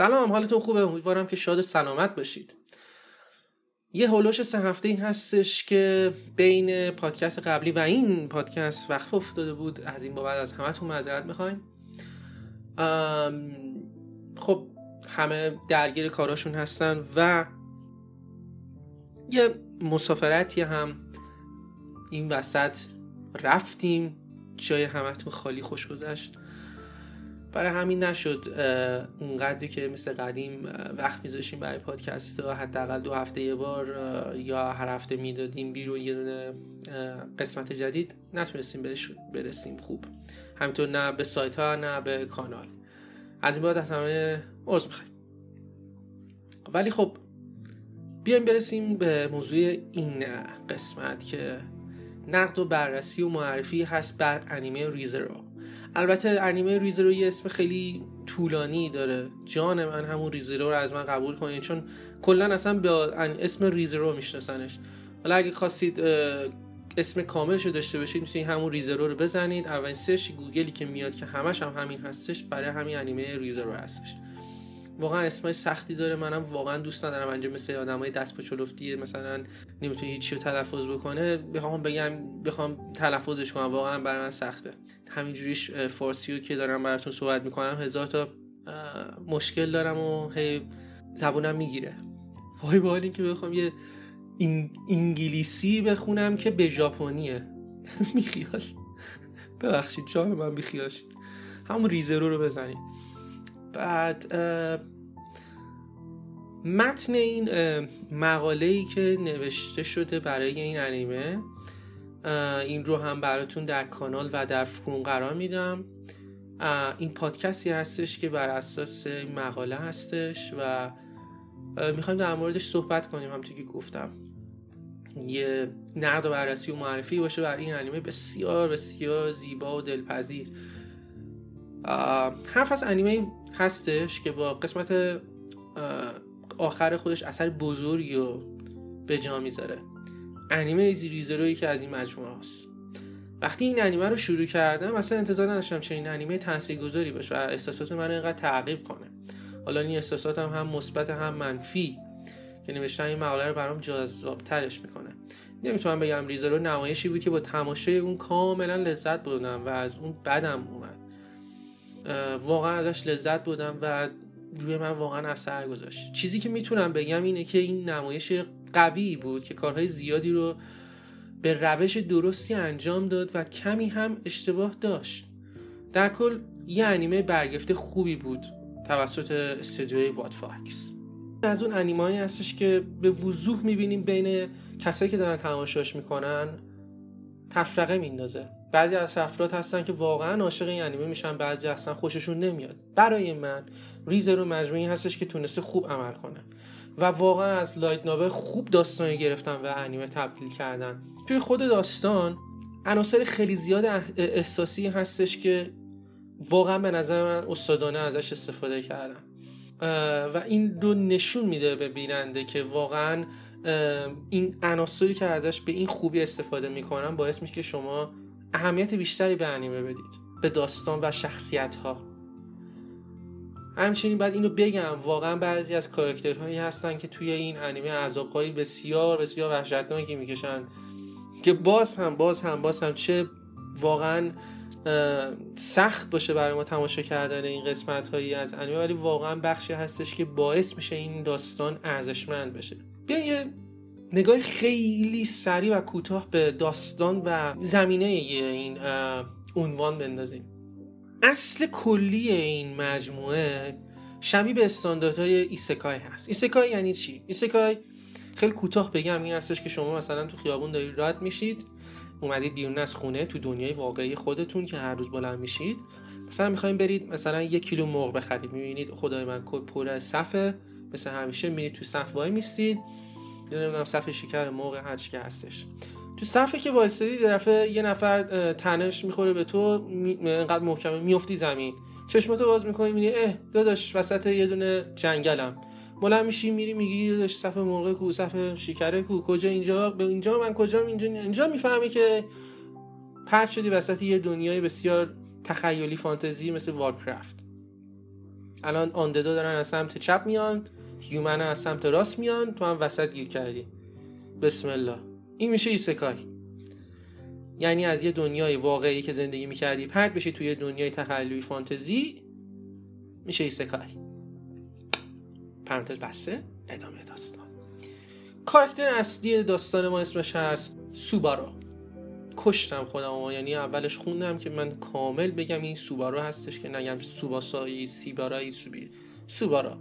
سلام حالتون خوبه؟ امیدوارم که شاد و سلامت باشید. یه هولوش سه هفته ای هستش که بین پادکست قبلی و این پادکست وقف افتاده بود. از این بابت از همتون معذرت می‌خوایم. خب همه درگیر کاراشون هستن و یه مسافرتی هم این وسط رفتیم. جای همتون خالی خوش گذشت. برای همین نشد اونقدری که مثل قدیم وقت میذاشیم برای پادکست ها. حداقل دو هفته یه بار یا هر هفته می‌دادیم بیرون یه دونه قسمت جدید. نتونستیم بهش برسیم خوب. همینطور نه به سایت ها نه به کانال. از این بعد از همه عذر می‌خوایم. ولی خب بیایم برسیم به موضوع این قسمت که نقد و بررسی و معرفی هست بر انیمه ریزرو. البته انیمه Re:Zero یه اسم خیلی طولانی داره. جان من همون Re:Zero رو از من قبول کنید چون کلا اصلا به اسم Re:Zero میشناسنش. حالا اگه خواستید اسم کاملش رو داشته باشید می‌تونید همون Re:Zero رو بزنید. اولین search گوگلی که میاد که همش هم همین هستش برای همین انیمه Re:Zero هستش. واقعا اسمای سختی داره. منم واقعا دوست ندارم انجام مثل آدمای دست به چلفتی مثلا نمی‌تونه هیچی رو تلفظ بکنه. بخوام بگم بخوام تلفظش کنم. واقعا برای من سخته. همینجوریش اه، فارسی رو که دارم براتون صحبت می‌کنم هزار تا مشکل دارم و هی زبونم می‌گیره. وای با حال اینکه بخوام یه انگلیسی بخونم که به ژاپنیه. میخیال ببخشید جان من بیخیال. همون ریزرو رو بزنید بعد متن این مقاله ای که نوشته شده برای این انیمه این رو هم براتون در کانال و در فرون قرار میدم. این پادکستی هستش که بر اساس این مقاله هستش و می‌خوایم در موردش صحبت کنیم همونطور که گفتم. یه نقد و بررسی و معرفی باشه بر این انیمه. بسیار بسیار زیبا و دلپذیر. حرف از انیمه هستش که با قسمت آخر خودش اثر بزرگی رو به جا می‌ذاره. انیمه زیریزروی که از این مجموعه هست وقتی این انیمه رو شروع کردم اصلا انتظار نداشتم چنین انیمه تاثیرگذاری باشه و احساسات من اینقدر تعقیب کنه. حالا این احساسات هم مثبت هم منفی که نوشتن این مقاله رو برام جذاب ترش می‌کنه. نمی‌تونم بگم ریزرو نمایشی بود که با تماشای اون کاملا لذت بردم و از اون بدم واقعا ازش لذت بردم و روی من واقعا اثر گذاشت. چیزی که می‌تونم بگم اینه که این نمایش قوی بود که کارهای زیادی رو به روش درستی انجام داد و کمی هم اشتباه داشت. در کل یه انیمه برگرفته خوبی بود توسط استودیوی وات فاکس از اون انیمایی هستش که به وضوح می‌بینیم بین کسایی که دارن تماشاش می‌کنن تفرقه میندازه بعضی از افراد هستن که واقعا عاشق این انیمه میشن بعضی اصلا خوششون نمیاد. برای من ریزرو مجموعی هستش که تونسته خوب عمل کنه. و واقعا از لایت ناول خوب داستانی گرفتن و انیمه تبدیل کردن. توی خود داستان عناصر خیلی زیاد اح- احساسی هستش که واقعا به نظر من استادانه ازش استفاده کردن. اه، و این رو نشون میده به بیننده که واقعا این عناصری که ازش به این خوبی استفاده می‌کنن باعث میشه که شما اهمیت بیشتری به انیمه بدید به داستان و شخصیت ها همچنین بعد اینو بگم واقعا بعضی از کاراکترهایی هستن که توی این انیمه عذابهایی بسیار بسیار وحشتناکی می‌کشن که باز هم باز هم باز هم چه واقعا سخت باشه برای ما تماشا کردن این قسمت هایی از انیمه ولی واقعا بخشی هستش که باعث میشه این داستان ارزشمند بشه. بیاین یه نگاه خیلی سریع و کوتاه به داستان و زمینه این عنوان بندازیم. اصل کلی این مجموعه شبیه به استانداردهای isekai هست. isekai یعنی چی؟ isekai خیلی کوتاه بگم این هستش که شما مثلا تو خیابون دارید رد میشید اومدید بیرون از خونه تو دنیای واقعی خودتون که هر روز بلند میشید. مثلا می‌خواید برید مثلا یک کیلو مرغ بخرید. می‌بینید خدای من پر از صفه. مثل همیشه میرید تو صف وای میستید نمی‌دونم صف شکر مرغ هر که هستش. تو صفی که وایسادی دفعه یه نفر تنش می‌خوره به تو انقدر محکمه میفتی زمین. چشماتو باز می‌کنی می‌بینی اه داداش وسط یه دونه جنگلم. بلند میشی میری میگی داداش صف مرغ کو صف شکره کو کجا اینجا؟ به اینجا من کجا اینجا اینجا می‌فهمی که پرت شدی وسط یه دنیای بسیار تخیلی فانتزی مثل Warcraft. الان undead ها دارن از سمت چپ میان. human از سمت راست میان تو هم وسط گیر کردی. بسم الله. این میشه ایسکای. یعنی از یه دنیای واقعی که زندگی می‌کردی پرت بشی توی دنیای تخیلی فانتزی میشه ایسکای. پرانتز بسته ادامه داستان. کارکتر اصلی داستان ما اسمش هست سوبارا کشتم خودم یعنی اولش خوندم که من کامل بگم این سوبارو هستش که نگم سوباسایی سیبارایی سوبی سوبارا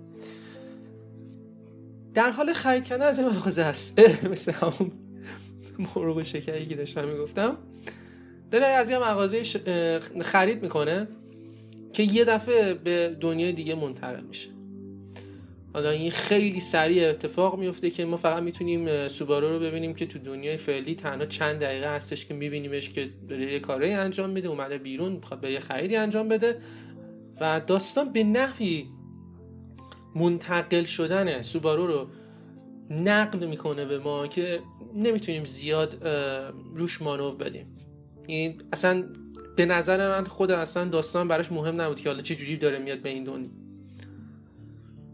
در حال خرید کردن از مغازه است. مثل همون مرغ شکری که داشتم می‌گفتم. داره از یه مغازه خرید می‌کنه که یه دفعه به دنیای دیگه منتقل میشه. حالا این خیلی سریع اتفاق میفته که ما فقط می‌تونیم سوبارو رو ببینیم که تو دنیای فعلی تنها چند دقیقه هستش که میبینیمش که داره یه کاری انجام میده اومده بیرون می‌خواد به یه خریدی انجام بده. و داستان به نحوی منتقل شدن سوبارو رو نقل می‌کنه به ما که نمی‌تونیم زیاد روش مانو بدیم. این اصلا به نظر من خود اصلا داستان براش مهم نبود که حالا چه جوری داره میاد به این دنیا.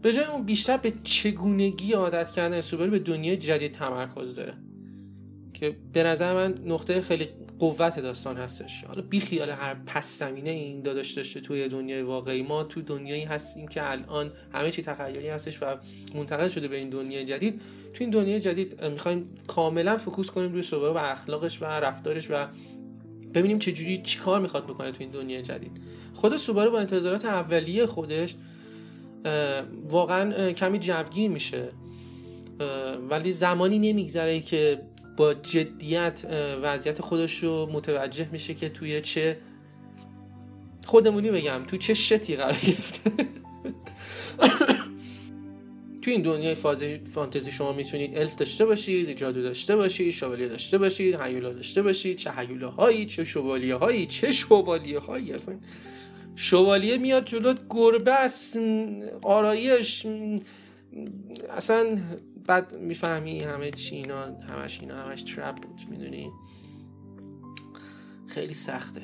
به جای اون بیشتر به چگونگی عادت کردن سوبر به دنیای جدید تمرکز داره. که به نظر من نقطه خیلی قوت داستان هستش. حالا بی خیال هر پس زمینه این داداش داشته توی دنیای واقعی ما تو دنیایی هستیم که الان همه چی تخیلی هستش و منتقل شده به این دنیای جدید. تو این دنیای جدید می‌خوایم کاملا فکوس کنیم روی سوبر و اخلاقش و رفتارش و ببینیم چه جوری چیکار می‌خواد بکنه تو این دنیای جدید. خود سوبارو با انتظارات اولیه خودش واقعا کمی جوگیر میشه. ولی زمانی نمیگذره که با جدیت وضعیت خودش رو متوجه میشه که توی چه خودمونی بگم تو چه شتی قرار گرفته. تو این دنیای فانتزی شما می‌تونید الف داشته باشید جادو داشته باشید شوالیه داشته باشید هیولا داشته باشید چه هیولا هایی چه شوالیه هایی چه شوالیه هایی اصلا. شوالیه میاد جلوت گربه است آرایش اصلا بعد می‌فهمی همه چی اینا همش اینا همش ترپ بود می‌دونی؟ خیلی سخته.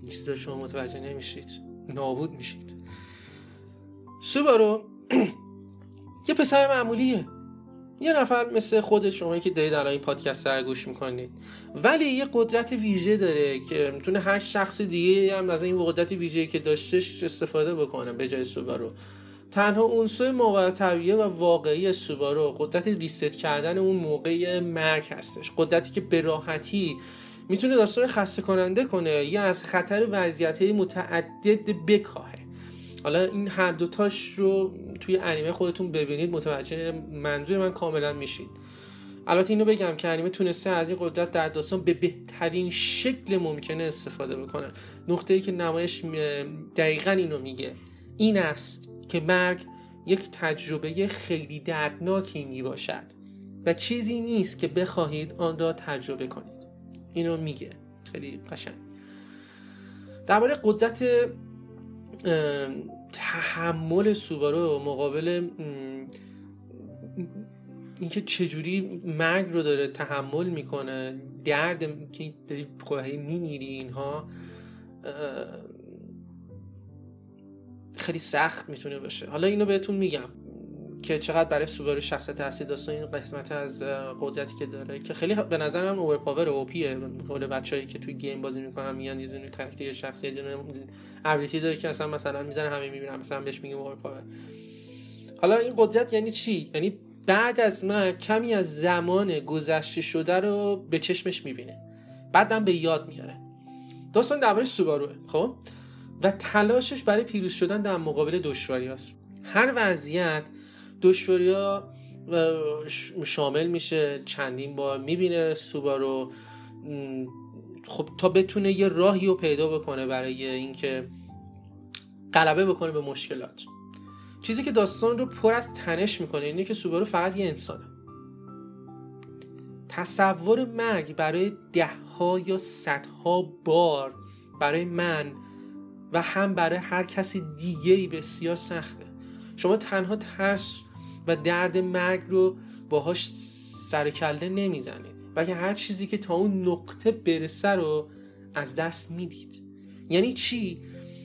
این چیزا شما متوجه نمیشید. نابود میشید. سوبارو یه پسر معمولیه. یه نفر مثل خودت شما که دارید الان این پادکست رو گوش می‌کنید. ولی یه قدرت ویژه داره که می‌تونه هر شخص دیگه هم از این قدرت ویژه که داشتش استفاده بکنه به جای سوبارو. تنها عنصر موقع طبیعی و واقعی سوبارو قدرت ریست کردن اون موقع مرگ هستش. قدرتی که به راحتی می‌تونه داستان خسته کننده کنه یا از خطر وضعیت متعدد بکاهه. حالا این هر دوتاش رو توی انیمه خودتون ببینید متوجه منظور من کاملا میشید البته اینو بگم که انیمه تونسته از این قدرت در داستان به بهترین شکل ممکنه استفاده بکنه. نقطه ای که نمایش دقیقا اینو میگه. این است که مرگ یک تجربه خیلی دردناکی می باشد و چیزی نیست که بخواهید آن را تجربه کنید. اینو میگه. خیلی قشنگ. درباره قدرت تحمل سوبارو مقابل اینکه چجوری مرگ رو داره تحمل می‌کنه درد که داری میمیری اینها خیلی سخت می‌تونه باشه. حالا اینو بهتون میگم که چقدر برای سوبارو شخصیت تاثیر داستان این قسمت از قدرتی که داره که خیلی به نظر من overpower OP ه قول بچه‌ای که توی game بازی می‌کنن میگن یه دونه کاراکتر شخصی یه دونه ability داره که اصلا مثلا می‌زنه همه می‌بینن مثلا بهش میگیم overpower. حالا این قدرت یعنی چی؟ یعنی بعد از من کمی از زمان گذشته شده رو به چشمش می‌بینه. بعدم به یاد میاره. داستان درباره سوباروه خب؟ و تلاشش برای پیروز شدن در مقابل دشواری هست. هر وضعیت دشواری ها شامل میشه چندین بار می‌بینه سوبارو خب تا بتونه یه راهی رو پیدا بکنه برای اینکه غلبه بکنه به مشکلات. چیزی که داستان رو پر از تنش می‌کنه اینه که سوبارو فقط یه انسانه. تصور مرگ برای ده ها یا صدها بار برای من و هم برای هر کسی دیگه ای بسیار سخته. شما تنها ترس و درد مرگ رو باهاش سر کله نمی‌زنید. بلکه هر چیزی که تا اون نقطه برسه رو از دست می‌دید. یعنی چی؟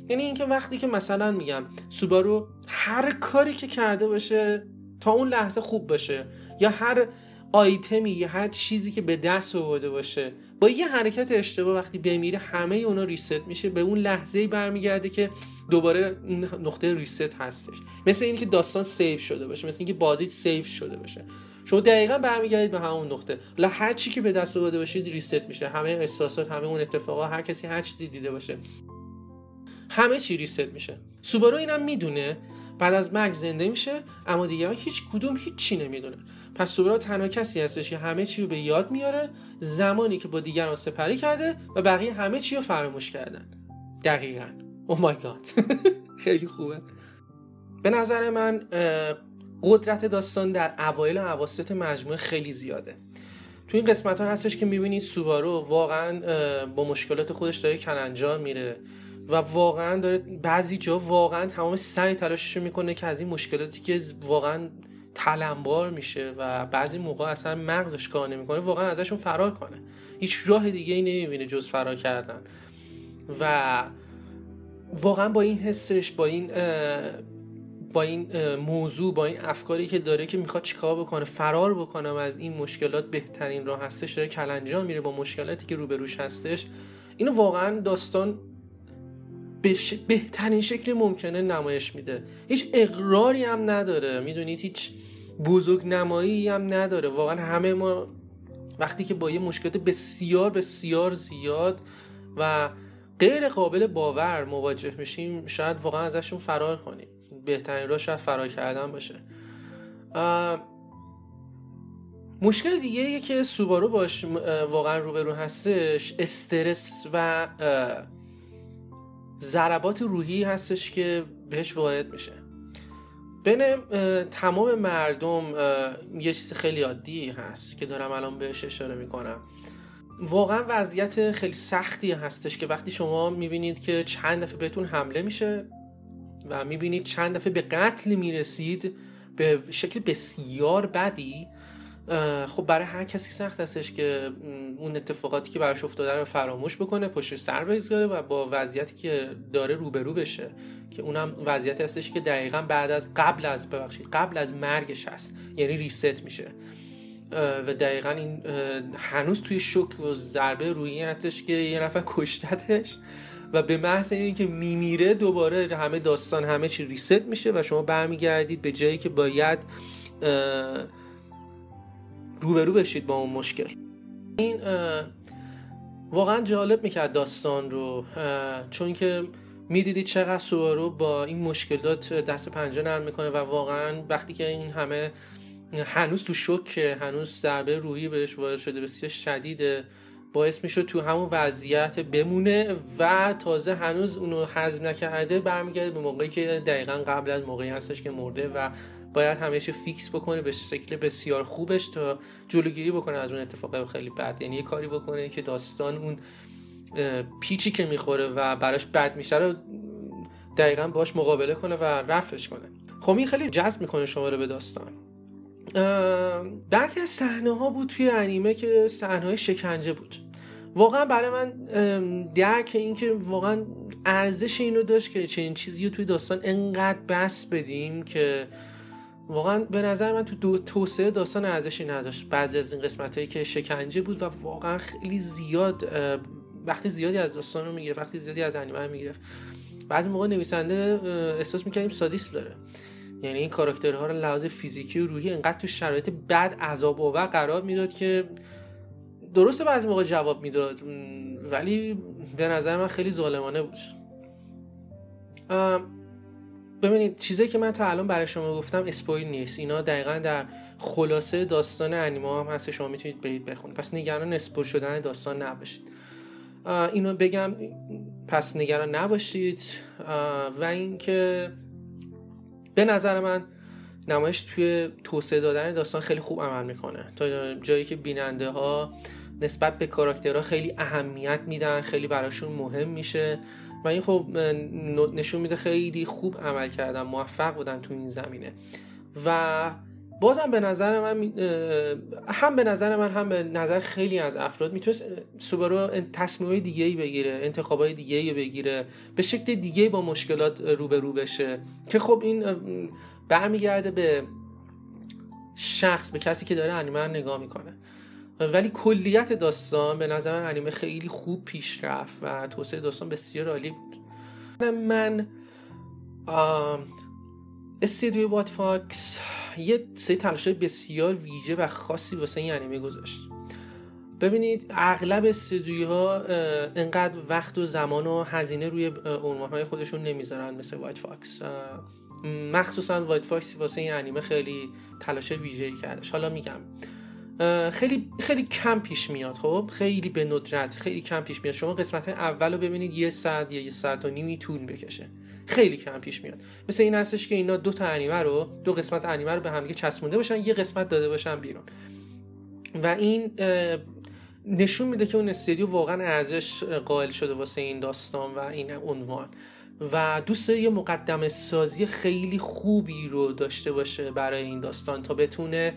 یعنی اینکه وقتی که مثلا میگم سوبارو هر کاری که کرده باشه تا اون لحظه خوب باشه یا هر آیتمی یا هر چیزی که به دست آورده باشه با یه حرکت اشتباه وقتی بمیره همه اونا reset میشه به اون لحظه برمیگرده که دوباره نقطه reset هستش. مثل اینکه داستان save شده باشه مثل اینکه بازی save شده باشه. شما دقیقا برمیگردید به همون نقطه. لا هر چی که به دست آورده باشید reset میشه. همه احساسات همه اون اتفاقا هر کسی هر چیزی دیده باشه. همه چی reset میشه. سوبارو اینم می‌دونه بعد از مرگ زنده میشه اما دیگه هیچ کدوم هیچ چی نمی‌دونه پس سوبرا تنها کسی هستش که همه چی رو به یاد میاره زمانی که با دیگران سپری کرده و بقیه همه چی رو فراموش کردن دقیقا. او مای گاد خیلی خوبه. به نظر من قدرت داستان در اوایل اواسط مجموعه خیلی زیاده. تو این قسمت ها هستش که می‌بینید سوبارو واقعا با مشکلات خودش داره کلنجار میره. و واقعا داره بعضی جا واقعا تمام سعی تلاشش می‌کنه که از این مشکلاتی که واقعا تلمبار میشه و بعضی موقع اصلا مغزش کار نمی‌کنه واقعا ازشون فرار کنه. هیچ راه دیگه ای نمی‌بینه جز فرار کردن. و واقعا با این حسش با این با این موضوع با این افکاری که داره که می‌خواد چیکار بکنه فرار بکنم از این مشکلات بهترین راه هستش داره کلنجان میره با مشکلاتی که روبروش هستش. اینو واقعا داستان بهترین شکل ممکنه نمایش میده. هیچ اقراری هم نداره. می‌دونید؟ هیچ بزرگ نمایی هم نداره. واقعا همه ما وقتی که با یه مشکلات بسیار بسیار زیاد و غیر قابل باور مواجه میشیم شاید واقعا ازشون فرار کنیم. بهترین راه شاید فرار کردن باشه. مشکل دیگه که سوبارو باش واقعا روبرو هستش استرس و ضربات روحی هستش که بهش وارد میشه. بین تمام مردم یه چیز خیلی عادی هست که دارم الان بهش اشاره می‌کنم. واقعا وضعیت خیلی سختی هستش که وقتی شما می‌بینید که چند دفعه بهتون حمله میشه و می‌بینید چند دفعه به قتل می‌رسید به شکل بسیار بدی خب برای هر کسی سخت هستش که اون اتفاقاتی که براش افتاده رو فراموش بکنه پشت سر بگذاره و با وضعیتی که داره روبرو بشه. که اونم وضعیتی هستش که دقیقا بعد از قبل از ببخشید قبل از مرگش هست. یعنی ریست میشه. و دقیقا این هنوز توی شک و ضربه روی هستش که یه نفر کشتتش. و به محض اینکه میمیره دوباره همه داستان همه چی ریست میشه و شما برمیگردید به جایی که باید روبرو بشید با اون مشکل. این واقعا جالب می‌کرد داستان رو چون که می‌دیدید چقدر سوارو با این مشکلات دست پنجه نرم می‌کنه و واقعا وقتی که این همه هنوز تو شوکه هنوز ضربه روحی بهش وارد شده بسیار شدیده باعث میشه تو همون وضعیت بمونه و تازه هنوز اونو حزم نکرده برمیگرده به موقعی که دقیقا قبل از موقعی هستش که مرده و باید همیشه فیکس بکنه به شکل بسیار خوبش تا جلوگیری بکنه از اون اتفاق خیلی بد. یعنی یه کاری بکنه که داستان اون پیچی که می‌خوره و براش بد میشه رو دقیقا باش مقابله کنه و رفعش کنه. خب این خیلی جذب می‌کنه شما رو به داستان. بعضی از صحنه ها بود توی انیمه که صحنه های شکنجه بود. واقعا برای من درک این که واقعا ارزش اینو داشت که چنین چیزی رو توی داستان انقدر بس بدیم که واقعا به نظر من تو دو توسعه داستان ارزشی نداشت. بعضی از این قسمت هایی که شکنجه بود و واقعا خیلی زیاد وقتی زیادی از داستان رو می‌گیره وقتی زیادی از انیمه رو می‌گیره بعضی موقع نویسنده احساس می‌کنیم سادیست داره. یعنی این کاراکترها رو لحاظ فیزیکی و روحی انقدر تو شرایط بد عذاب و قرار می‌داد که درسته بعضی موقع جواب می‌داد ولی به نظر من خیلی ظالمانه بود. ببینید چیزایی که من تا الان برای شما گفتم اسپویل نیست. اینا دقیقا در خلاصه داستان انیما هم هست. شما می‌تونید برید بخونید. پس نگران اسپویل شدن داستان نباشید. اینو بگم پس نگران نباشید. و اینکه به نظر من نمایش توی توسعه دادن داستان خیلی خوب عمل می‌کنه. تا جایی که بیننده ها نسبت به کاراکترها خیلی اهمیت میدن خیلی براشون مهم میشه. و این خب نشون میده خیلی خوب عمل کردن موفق بودن تو این زمینه. و بازم به نظر من هم به نظر من هم به نظر خیلی از افراد می‌تونست سوبارو تصمیم دیگه ای بگیره انتخاب های دیگه ای بگیره به شکل دیگه با مشکلات روبرو بشه. که خب این برمیگرده به شخص به کسی که داره انیمه نگاه می‌کنه. ولی کلیت داستان به نظر من انیمه خیلی خوب پیش رفت و توسعه داستان بسیار عالی بود. من استودیو White Fox یه سری تلاش بسیار ویژه و خاصی واسه این انیمه گذاشت. ببینید اغلب استودیوها انقدر وقت و زمان و هزینه روی عنوانهای خودشون نمی‌ذارن مثل White Fox. مخصوصا White Fox واسه این انیمه خیلی تلاش ویژه‌ای کردش. حالا میگم. خیلی خیلی کم پیش میاد خب؟ خیلی به ندرت خیلی کم پیش میاد. شما قسمت اول رو ببینید یه ساعت یا یه ساعت و نیمی طول بکشه. خیلی کم پیش میاد. مثل این هستش که اینا دو تا انیمه رو دو قسمت انیمه رو به هم چسبونده باشن یه قسمت داده باشن بیرون. و این نشون میده که اون استودیو واقعا ارزش قائل شده واسه این داستان و این عنوان. و دوست یه مقدمه سازی خیلی خوبی رو داشته باشه برای این داستان تا بتونه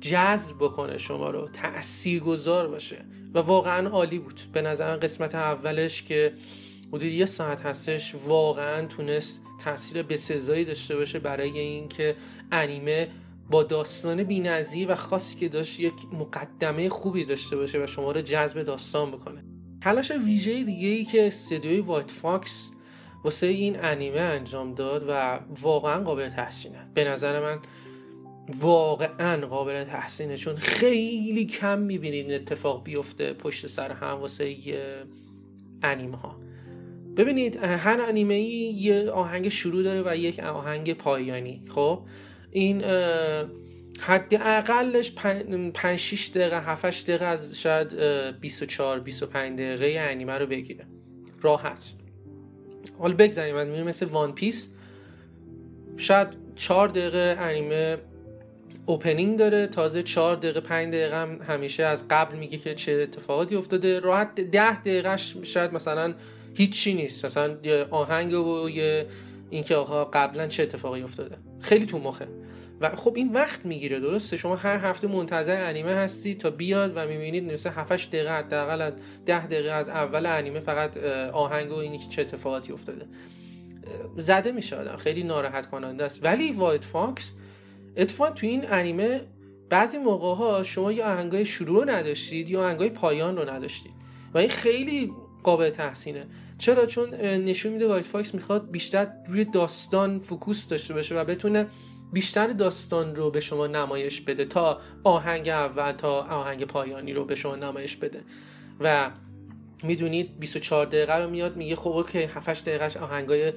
جذب بکنه شما رو تأثیر گذار باشه. و واقعا عالی بود. به نظر قسمت اولش که حدود یه ساعت هستش واقعا تونست تاثیر بسزایی داشته باشه برای اینکه انیمه با داستان بینظیر و خاصی که داشت یک مقدمه خوبی داشته باشه و شما رو جذب داستان بکنه. تلاش ویژه دیگه ای که استدیوی White Fox واسه این انیمه انجام داد و واقعا قابل تحسینه. به نظر من واقعا قابل تحسینه چون خیلی کم می‌بینید این اتفاق بیفته پشت سر هم واسه انیمه ها ببینید هر انیمه ای یه آهنگ شروع داره و یک آهنگ پایانی خب؟ این حد اقلش 5 6 دقیقه 7 دقیقه از شاید 24 25 دقیقه انیمه رو بگیره. راحت. حالا بگذاریم من مثل وان پیس شاید 4 دقیقه انیمه اوپنینگ داره تازه 4 دقیقه 5 دقیقه هم همیشه از قبل میگه که چه اتفاقاتی افتاده. راحت 10 دقیقه شاید مثلا هیچی نیست. مثلا یه آهنگ و یه اینکه آقا قبلا چه اتفاقی افتاده. خیلی تو مخه. و خب این وقت می‌گیره درسته؟ شما هر هفته منتظر انیمه هستی تا بیاد و می‌بینید مثلا 7 دقیقه حداقل از 10 دقیقه از اول انیمه فقط آهنگ و اینی که چه اتفاقاتی افتاده. زده میشه آدم. خیلی ناراحت کننده است. ولی White Fox اتفاق تو این انیمه بعضی موقع ها شما یا آهنگای شروع رو نداشتید یا آهنگای پایان رو نداشتید و این خیلی قابل تحسینه. چرا؟ چون نشون میده White Fox می‌خواد بیشتر روی داستان focus داشته باشه و بتونه بیشتر داستان رو به شما نمایش بده تا آهنگ اول تا آهنگ پایانی رو به شما نمایش بده. و می‌دونید 24 دقیقه رو میاد میگه خب OK 7 دقیقهش آهنگای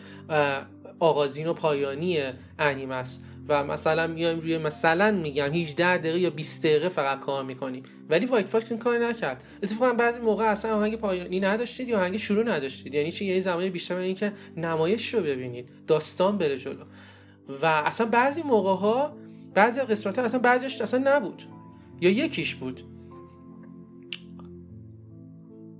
آغازین و پایانی انیمه است. و مثلا میایم روی مثلا میگم 18 دقیقه یا 20 دقیقه فقط کار می‌کنیم. ولی White Fox این کار نکرد. اتفاقا بعضی موقع اصلا آهنگ پایانی نداشتید یا آهنگ شروع نداشتید. یعنی چی؟ یه زمانی بیشتر این که نمایش رو ببینید. داستان بره جلو. و اصلا بعضی موقع ها بعضی قسمت اصلا بعضیش اصلا نبود. یا یکیش بود.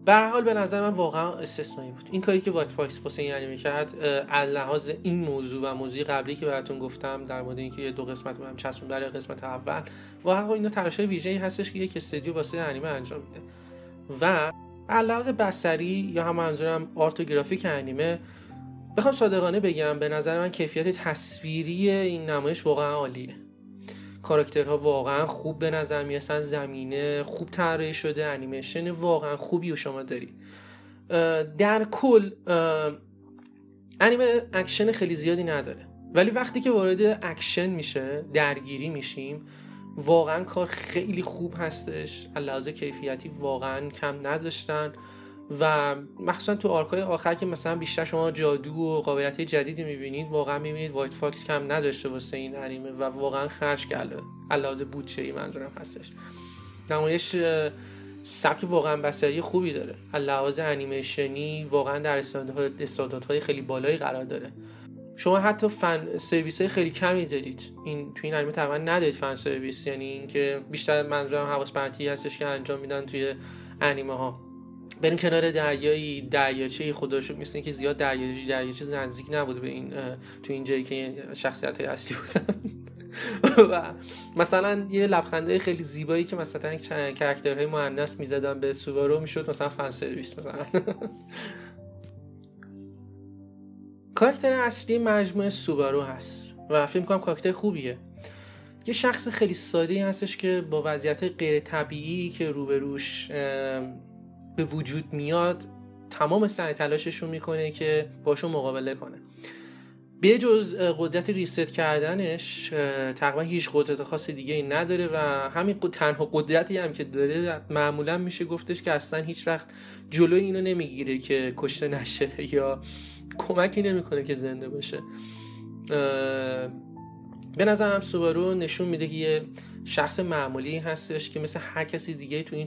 به حال به نظر من واقعا استثنایی بود. این کاری که White Fox واسه این انیمه کرد لحاظ این موضوع و موضوع قبلی که براتون گفتم در مورد اینکه دو قسمت هم چسبون برای قسمت اول واقعا اینا تلاش ویژه‌ای هستش که یک استودیو واسه انیمه انجام میده. و لحاظ بصری یا هم منظورم art و گرافیک انیمه بخوام صادقانه بگم به نظر من کیفیت تصویری این نمایش واقعا عالیه. کاراکترها واقعا خوب به نظر می‌رسن زمینه خوب طراحی شده انیمیشن واقعا خوبی و شما داری. در کل انیمه اکشن خیلی زیادی نداره. ولی وقتی که وارد اکشن میشه درگیری میشیم واقعا کار خیلی خوب هستش. لحاظ کیفیتی واقعا کم نداشتن. و مخصوصا تو arc ای آخر که مثلا بیشتر شما جادو و قابلیت جدیدی می‌بینید واقعا می‌بینید White Fox کم نداشته واسه این انیمه و واقعا خرج کرده لحاظ بودجه ای منظورم هستش. نمایش سبک واقعا بصری خوبی داره. لحاظ انیمیشنی واقعا در استانداردهای خیلی بالایی قرار داره. شما حتی fan service های خیلی کمی دارید. این توی این انیمه تقریبا ندارید fan service. یعنی اینکه بیشتر منظورم حواس پرتی هستش که انجام میدن توی انیمه ها بریم کنار دریایی دریاچه خدا شد مثل که زیاد دریاچه دریاچه نزدیک نبوده به این تو این جایی که شخصیت های اصلی بودن. و مثلا یه لبخنده خیلی زیبایی که مثلا character های مؤنث می‌زدن به سوبارو می‌شد مثلا fan service مثلا. کاراکتر اصلی مجموعه سوبارو هست و فکر کنم کاراکتر خوبیه. یه شخص خیلی ساده هستش که با وضعیت غیر طبیعی که روبروش به وجود میاد تمام سعی تلاششون می‌کنه که باشون مقابله کنه. به جز قدرت ریست کردنش تقریبا هیچ قدرت خاص دیگه ای نداره و همین تنها قدرتی هم که داره معمولا میشه گفتش که اصلا هیچ وقت جلوی اینو نمی‌گیره که کشته نشه یا کمکی نمی‌کنه که زنده باشه. به نظرم سوبارو نشون میده که یه شخص معمولی هستش که مثل هر کسی دیگه تو این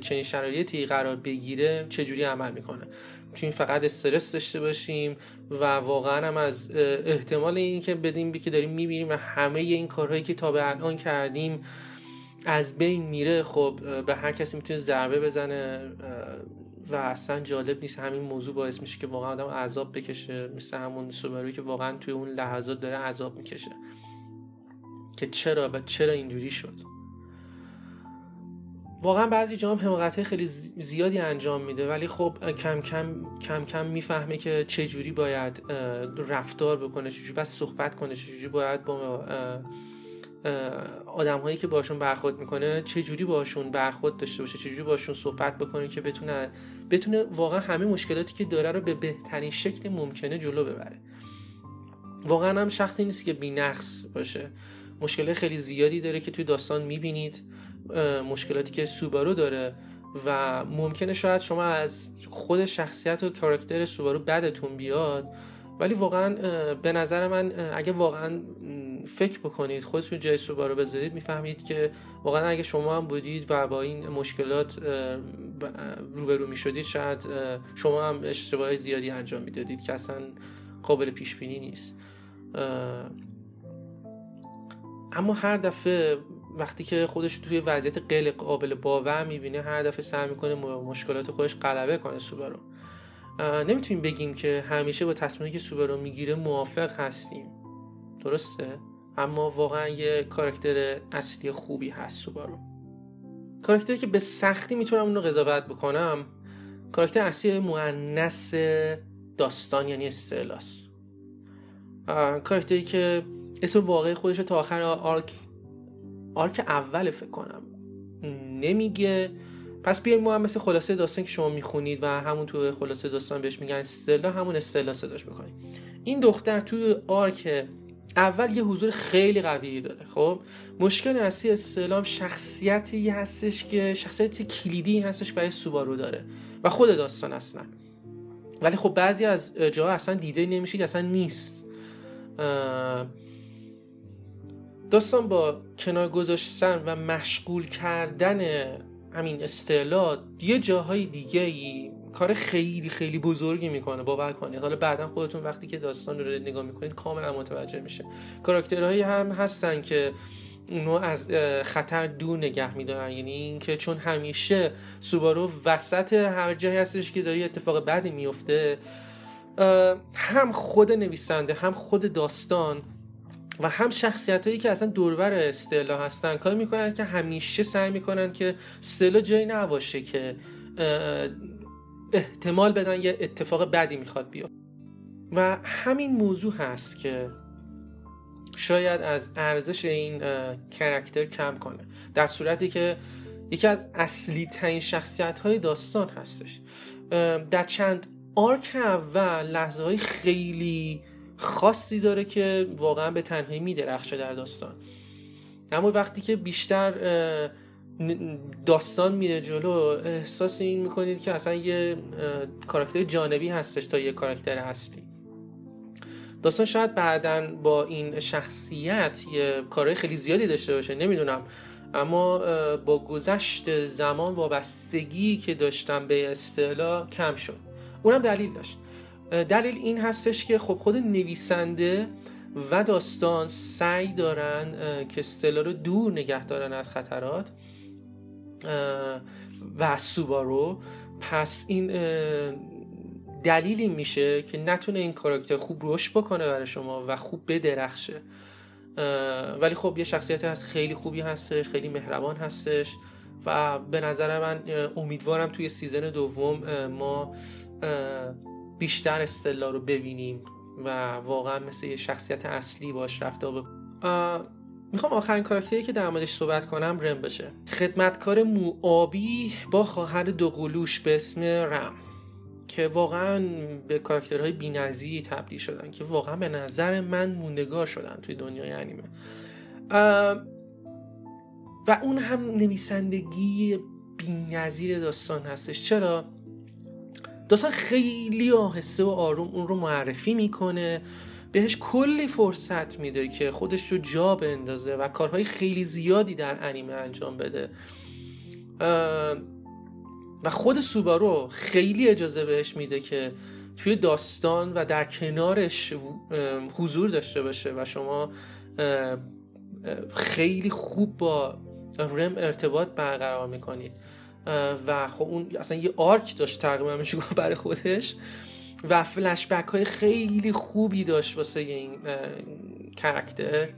چنین شرایطی قرار بگیره چجوری عمل می‌کنه. می‌تونیم فقط استرس داشته باشیم و واقعا هم از احتمال این که بدیم که داریم می‌بینیم و همه این کارهایی که تا به الان کردیم از بین میره خب به هر کسی می‌تونه ضربه بزنه و اصلا جالب نیست همین موضوع باعث میشه که واقعا آدم عذاب بکشه مثل همون سوبروی که واقعا توی اون لحظات داره عذاب می‌کشه. که چرا و چرا اینجوری شد. واقعا بعضی جام حماقت خیلی زیادی انجام میده ولی خب کم کم کم کم می‌فهمه که چه جوری باید رفتار بکنه چجوری باید صحبت کنه چجوری باید با آدم هایی که باشون برخورد می‌کنه چه جوری باشون برخورد داشته باشه چه جوری باشون صحبت بکنه که بتونه بتونه واقعا همه مشکلاتی که داره رو به بهترین شکل ممکنه جلو ببره. واقعا هم شخصی نیست که بینقص باشه. مشکل خیلی زیادی داره که توی داستان می‌بینید مشکلاتی که سوبارو داره و ممکنه شاید شما از خود شخصیت و کاراکتر سوبارو بدتون بیاد ولی واقعا به نظر من اگه واقعا فکر بکنید خودتون جای سوبارو بذارید می‌فهمید که واقعا اگه شما هم بودید و با این مشکلات روبرو می‌شدید شاید شما هم اشتباه زیادی انجام می‌دادید که اصلا قابل پیش بینی نیست اما هر دفعه وقتی که خودش توی وضعیت غیر قابل باور می‌بینه هر دفعه سعی می‌کنه مشکلات خودش غلبه کنه سوبارو نمی‌تونیم بگیم که همیشه با تصمیمی که سوبارو می‌گیره موافق هستیم. درسته؟ اما واقعا یه کاراکتر اصلی خوبی هست سوبارو کاراکتری که به سختی می‌تونم اون رو قضاوت بکنم کاراکتر اصلی مؤنث داستان یعنی استعلاس. کاراکتری که اسم واقعی خودش تا آخر آرک آرک اول فکر کنم. نمیگه. پس بیایم ما هم مثل خلاصه داستان که شما می‌خونید و همون تو خلاصه داستان بهش میگن استلا همون استلا صداش می‌کنید این دختر تو آرک اول یه حضور خیلی قوی داره خب؟ مشکل اصلی استلام شخصیتی هستش که شخصیت کلیدی هستش برای سوبارو داره و خود داستان اصلا. ولی خب بعضی از جاها اصلا دیده نمیشه اصلا نیست. داستان با کنار گذاشتن و مشغول کردن همین استعلا یه جاهای دیگه ای کار خیلی خیلی بزرگی می‌کنه باور کنید. حالا بعدا خودتون وقتی که داستان رو نگاه می‌کنید کاملا متوجه میشه. کاراکترهایی هم هستن که اونو از خطر دور نگه میدارن. یعنی اینکه چون همیشه سوبارو وسط هر جایی هستش که داری اتفاق بدی میفته هم خود نویسنده هم خود داستان و هم شخصیت هایی که اصلا دوربر استعلا هستن. کار می‌کنن که همیشه سعی می‌کنن که استعلا جایی نباشه که احتمال بدن یه اتفاق بدی می‌خواد بیاد و همین موضوع هست که شاید از ارزش این کرکتر کم کنه. در صورتی که یکی از اصلی ترین شخصیت های داستان هستش. در چند آرک اول لحظه های خیلی خاصی داره که واقعا به تنهایی میدرخشه در داستان. اما وقتی که بیشتر داستان میره جلو احساس این می‌کنید که اصلا یه کاراکتر جانبی هستش تا یه کاراکتر اصلی. داستان شاید بعدا با این شخصیت یه کارهای خیلی زیادی داشته باشه نمی‌دونم. اما با گذشت زمان وابستگی که داشتم به اصطلاح کم شد. اونم دلیل داشت. دلیل این هستش که خب خود نویسنده و داستان سعی دارن که استلا رو دور نگه دارن از خطرات و از سوبارو پس این دلیلی میشه که نتونه این کاراکتر خوب رشد بکنه برای شما و خوب بدرخشه. ولی خب یه شخصیت هست خیلی خوبی هستش خیلی مهربان هستش و به نظر من امیدوارم توی سیزن دوم ما بیشتر استلا رو ببینیم و واقعا مثل یه شخصیت اصلی باش رفته می‌خوام آخرین کاراکتری که در موردش صحبت کنم رم بشه. خدمتکار موآبی با خواهر دوقلوش به اسم رم که واقعا به کاراکترهای بینظی تبدیل شدن که واقعا به نظر من موندگار شدن توی دنیای انیمه. و اون هم نویسندگی بینظیر داستان هستش. چرا؟ داستان خیلی آهسته و آروم اون رو معرفی می‌کنه. بهش کلی فرصت میده که خودش رو جا بندازه و کارهای خیلی زیادی در انیمه انجام بده. و خود سوبارو خیلی اجازه بهش میده که توی داستان و در کنارش حضور داشته باشه و شما خیلی خوب با رم ارتباط برقرار می‌کنید. و خب اون اصلا یه آرک داشت تقریبا میشه برای خودش. و فلشبک های خیلی خوبی داشت واسه این کرکتر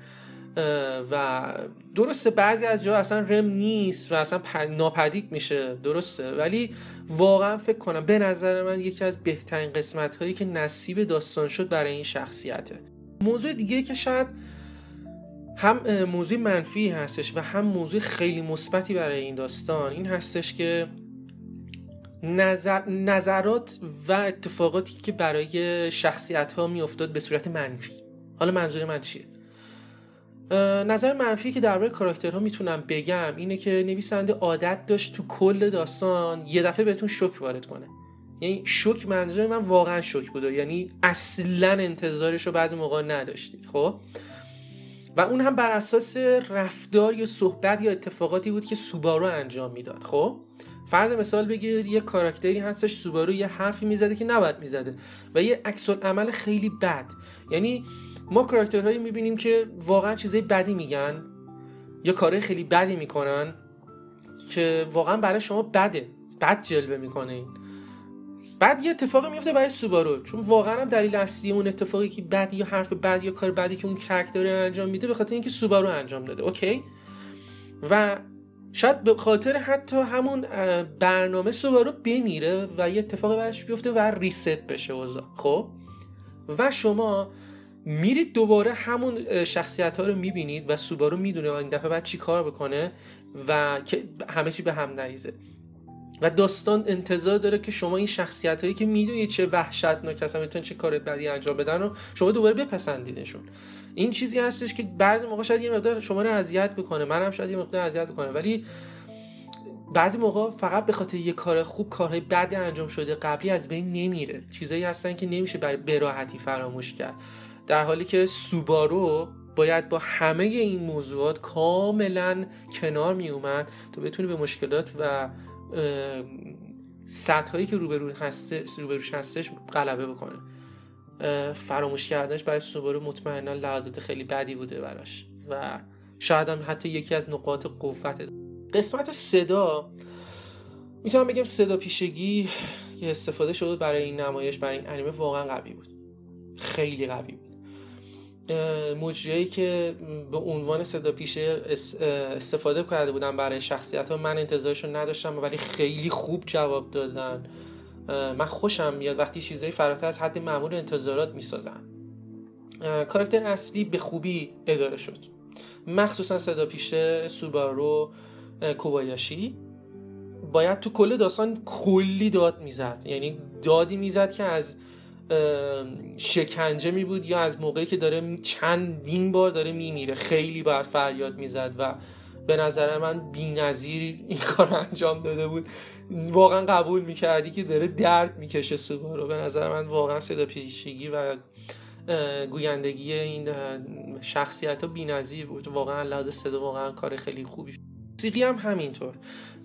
و درسته بعضی از جا اصلا رم نیست و اصلا ناپدید میشه درسته؟ ولی واقعا فکر کنم به نظر من یکی از بهترین قسمت هایی که نصیب داستان شد برای این شخصیته. موضوع دیگه که شاید هم موضوع منفی هستش و هم موضوع خیلی مثبتی برای این داستان. این هستش که نظر، نظرات و اتفاقاتی که برای شخصیت ها میافتاد به صورت منفی. حالا منظور من چیه؟ نظر منفی که درباره کاراکترها می‌تونم بگم اینه که نویسنده عادت داشت تو کل داستان یه دفعه بهتون شوک وارد کنه. یعنی شوک منظور من واقعا شوک بوده یعنی اصلا انتظارش رو بعضی موقع نداشتید خب؟ و اون هم بر اساس رفتار یا صحبت یا اتفاقاتی بود که سوبارو انجام می‌داد. خب؟ فرض مثال بگیرید یه کاراکتری هستش سوبارو یه حرفی می‌زده که نباید می‌زده و یه عکس عمل خیلی بد. یعنی ما کاراکترهایی می‌بینیم که واقعا چیزای بدی میگن یا کارهای خیلی بدی می‌کنن که واقعا برای شما بده. بد جلوه می‌کنه این. بعد یه اتفاقی میفته برای سوبارو چون واقعا هم دلیل اصلی اون اتفاقی که بد یا حرف بد یا کار بدی که اون character انجام میده به خاطر اینکه سوبارو انجام داده OK؟ و شاید به خاطر حتی همون برنامه سوبارو بمیره و یه اتفاقی برش بیفته و reset بشه اوضاع خب؟ و شما میرید دوباره همون شخصیت ها رو می‌بینید و سوبارو می‌دونه این دفعه بعد چی کار بکنه و که همه چی به هم نریزه. و داستان انتظار داره که شما این شخصیت هایی که می‌دونید چه وحشتناک هستن می‌تونن چه کار بدی انجام بدن رو شما دوباره بپسندیدشون این چیزی هستش که بعضی موقع شاید یه مقدار شما رو اذیت بکنه منم شاید یه مقدار اذیت بکنه ولی بعضی موقع فقط به خاطر یه کار خوب کارهای بدی انجام شده قبلی از بین نمیره. چیزایی هستن که نمیشه برای براحتی فراموش کرد. در حالی که سوبارو باید با همه این موضوعات کاملا کنار می اومد تا بتونه به مشکلات و سطح هایی که روبرو هسته روبروش هستش غلبه بکنه. فراموش کردنش برای سوبارو مطمئنا لحظات خیلی بدی بوده براش. و شاید هم حتی یکی از نقاط قوت. قسمت صدا. می‌تونم بگم صدا پیشگی که استفاده شده برای این نمایش برای این انیمه واقعا قوی بود. خیلی قوی بود. مجریایی که به عنوان صدا پیشه استفاده کرده بودن برای شخصیت ها من انتظارشون نداشتم ولی خیلی خوب جواب دادن. من خوشم میاد وقتی چیزایی فراتر از حد معمول انتظارات می‌سازن. کاراکتر اصلی به خوبی اداره شد. مخصوصا صدا پیشه سوبارو کوبایاشی. باید تو کل داستان کلی داد می‌زد. یعنی دادی می‌زد که از شکنجه می بود یا از موقعی که داره چندین بار داره میمیره خیلی باید فریاد می‌زد و به نظر من نظیر این کار انجام داده بود. واقعا قبول می‌کردی که داره درد می‌کشه سوبارو به نظر من واقعا صدا پیشگی و گویندگی این شخصیت ها نظیر بود. واقعا لحاظ صدا واقعا کار خیلی خوبی موسیقی هم همینطور.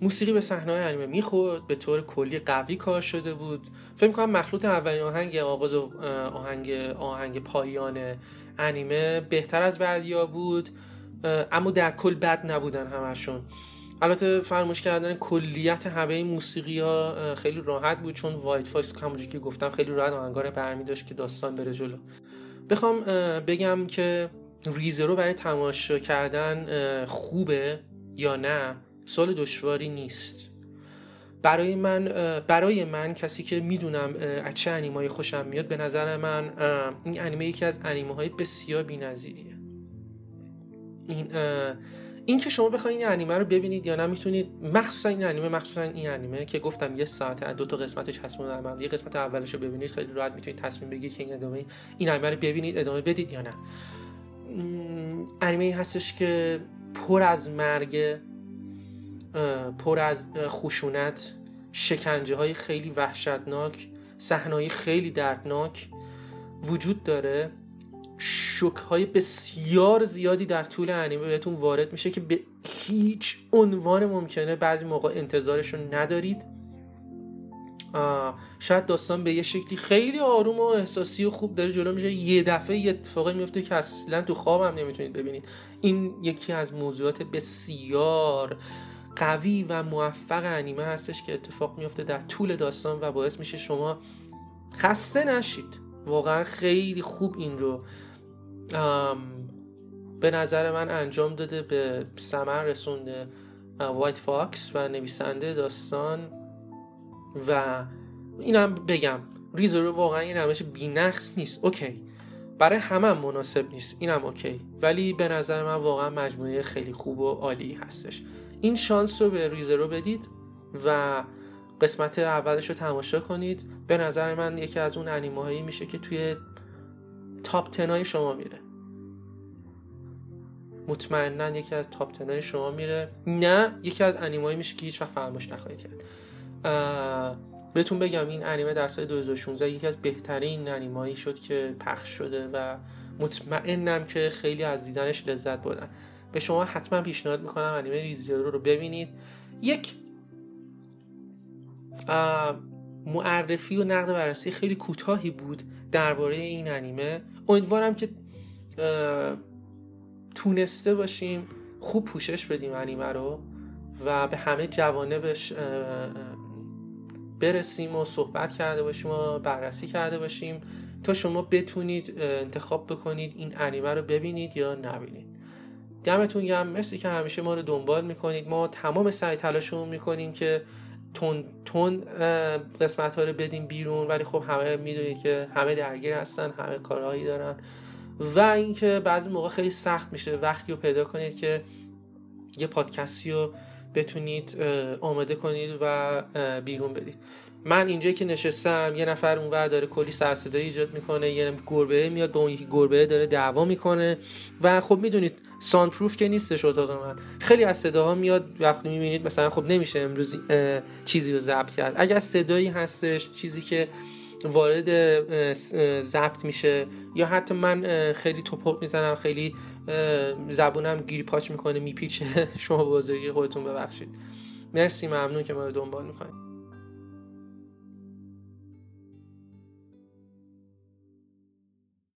موسیقی به صحنه انیمه می‌خورد به طور کلی قوی کار شده بود. فکر کنم مخلوط اولین آهنگ آغاز آهنگ آهنگ پایان انیمه بهتر از بعدیا بود اما در کل بد نبودن همشون. البته فراموش کردن کلیت همه موسیقی ها خیلی راحت بود چون White Fox همونجوری که گفتم خیلی راحت آهنگا رو برمی داشت که داستان بره جلو. بخوام بگم که Re:Zero برای تماشا کردن خوبه. یا نه سال دشواری نیست. برای من برای من کسی که می‌دونم از چه انیمایی خوشم میاد به نظر من این انیمه یکی از انیمه های بسیار بی‌نظیریه. این این که شما بخواید این انیمه رو ببینید یا نه می‌تونید مخصوصا این انیمه مخصوصا این انیمه که گفتم یه ساعت دو تا قسمتش چسبوندن من یه قسمت اولش رو ببینید خیلی راحت می‌تونید تصمیم بگیرید که این ادامه این انیمه رو ببینید ادامه بدید یا نه. انیمه هستش که پر از مرگ پر از خشونت شکنجه های خیلی وحشتناک صحنه‌های خیلی دردناک وجود داره. شک های بسیار زیادی در طول انیمه بهتون وارد میشه که به هیچ عنوان ممکنه بعضی موقع انتظارش رو ندارید. شاید داستان به یه شکلی خیلی آروم و احساسی و خوب داره جلو میشه. یه دفعه یه اتفاقی میفته که اصلا تو خواب هم نمی‌تونید ببینید. این یکی از موضوعات بسیار قوی و موفق انیمه هستش که اتفاق میفته در طول داستان و باعث میشه شما خسته نشید. واقعا خیلی خوب این رو به نظر من انجام داده به سمر رسونده White Fox و نویسنده داستان. و اینم بگم Re:Zero واقعا این همش بی‌نقص نیست. OK. برای همه هم مناسب نیست. اینم OK. ولی به نظر من واقعا مجموعه خیلی خوب و عالی هستش. این شانس رو به Re:Zero بدید و قسمت اولش رو تماشا کنید. به نظر من یکی از اون انیمه هایی میشه که توی top ten ای شما میره. مطمئنا یکی از top ten ای شما میره. نه یکی از انیمه‌هایی میشه که هیچ وقت فراموش نخواهید کرد. بهتون بگم این انیمه در سال 2016 یکی از بهترین انیمایی شد که پخش شده و مطمئنم که خیلی از دیدنش لذت بردن. به شما حتما پیشنهاد می‌کنم انیمه ریزیرو رو ببینید. یک معرفی و نقد بررسی خیلی کوتاهی بود درباره این انیمه. امیدوارم که تونسته باشیم خوب پوشش بدیم انیمه رو و به همه جوانبش برسیم و صحبت کرده باشیم و بررسی کرده باشیم تا شما بتونید انتخاب بکنید این انیمه رو ببینید یا نبینید. دمتون گرم. مرسی که همیشه ما رو دنبال می‌کنید. ما تمام سعی تلاشمون می‌کنیم که تون تون قسمت ها رو بدیم بیرون. ولی خب همه می‌دونید که همه درگیر هستن همه کارهایی دارن. و اینکه بعضی موقع خیلی سخت میشه وقتی رو پیدا کنید که یه پادکستی رو بتونید آماده کنید و بیرون بدید من اینجا که نشستم یه نفر اونور داره کلی سرصدایی ایجاد می‌کنه یه گربه میاد به اون یکی گربه داره دعوا می‌کنه و خب می‌دونید ساند پروف که نیستش اتاق من. خیلی از صداها میاد وقتی می‌بینید مثلا خب نمیشه امروز چیزی رو ضبط کرد. اگر صدایی هستش چیزی که وارد ضبط میشه یا حتی من خیلی توپق می‌زنم خیلی زبونم گیری پاچ می‌کنه میپیچه. شما بزرگی خودتون ببخشید. مرسی ممنون که ما رو دنبال می‌کنید.